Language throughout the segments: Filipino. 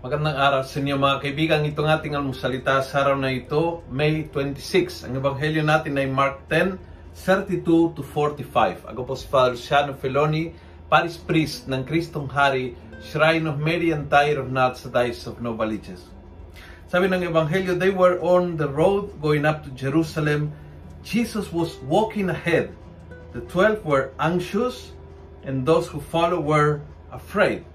Magandang araw sa inyo mga kaibigan. Ito ng ating almusalita sa araw na ito, May 26. Ang ebanghelyo natin ay Mark 10, 32 to 45. Ako po si Father Luciano Feloni, Paris Priest ng Kristong Hari, Shrine of Mary and Tyre of Nuts sa Dice of Novaliches. Sabi ng ebanghelyo, they were on the road going up to Jerusalem. Jesus was walking ahead. The twelve were anxious and those who follow were afraid.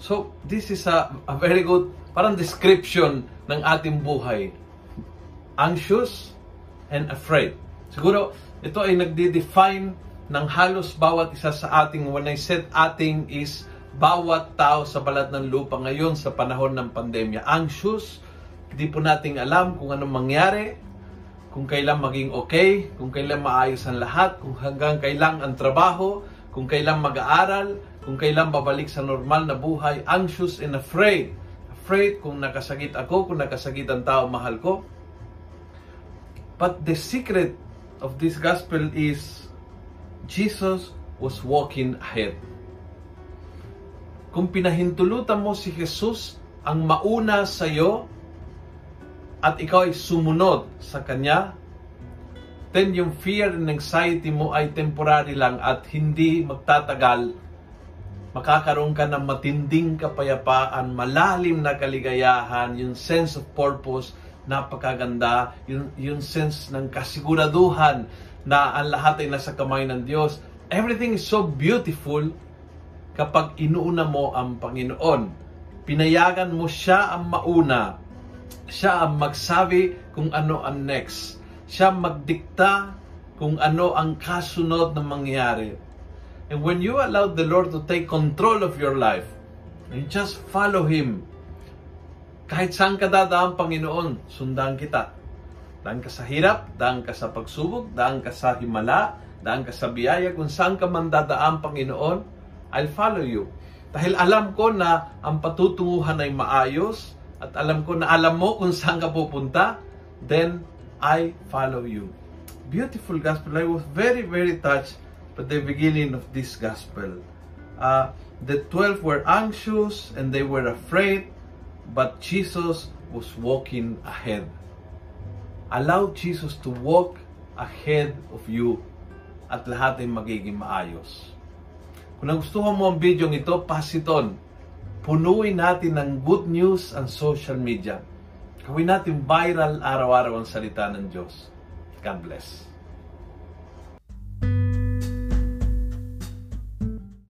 So, this is a, a very good, parang description ng ating buhay. Anxious and afraid. Siguro, ito ay nagde-define ng halos bawat isa sa ating, when I said ating is bawat tao sa balat ng lupa ngayon sa panahon ng pandemya. Anxious, hindi po nating alam kung anong mangyari, kung kailan maging okay, kung kailan maayos ang lahat, kung hanggang kailan ang trabaho, kung kailan mag-aaral, kung kailan babalik sa normal na buhay, anxious and afraid. Afraid kung nakasakit ako, kung nakasakit ang tao mahal ko. But the secret of this gospel is Jesus was walking ahead. Kung pinahintulutan mo si Jesus ang mauna sa iyo at ikaw ay sumunod sa Kanya, then yung fear and anxiety mo ay temporary lang at hindi magtatagal. Makakaroon ka ng matinding kapayapaan, malalim na kaligayahan, yung sense of purpose, napakaganda, yung, yung sense ng kasiguraduhan na ang lahat ay nasa kamay ng Diyos. Everything is so beautiful kapag inuuna mo ang Panginoon. Pinayagan mo siya ang mauna. Siya ang magsabi kung ano ang next. Siya magdikta kung ano ang kasunod na mangyari. And when you allow the Lord to take control of your life, and just follow Him, kahit saan ka dadaan, Panginoon, sundan kita. Daan ka sa hirap, daan ka sa pagsubok, daan ka sa himala, daan ka sa biyaya, kung saan ka man dadaan, Panginoon, I'll follow you. Dahil alam ko na ang patutunguhan ay maayos, at alam ko na alam mo kung saan ka pupunta, then I follow you. Beautiful gospel. I was very, very touched at the beginning of this gospel. Uh, the twelve were anxious and they were afraid, but Jesus was walking ahead. Allow Jesus to walk ahead of you at lahat ay magiging maayos. Kung nagustuhan mo ang video ito, pass it on. Punuin natin ng good news ang social media. Gawin natin viral araw-araw ang salita ng Diyos. God bless.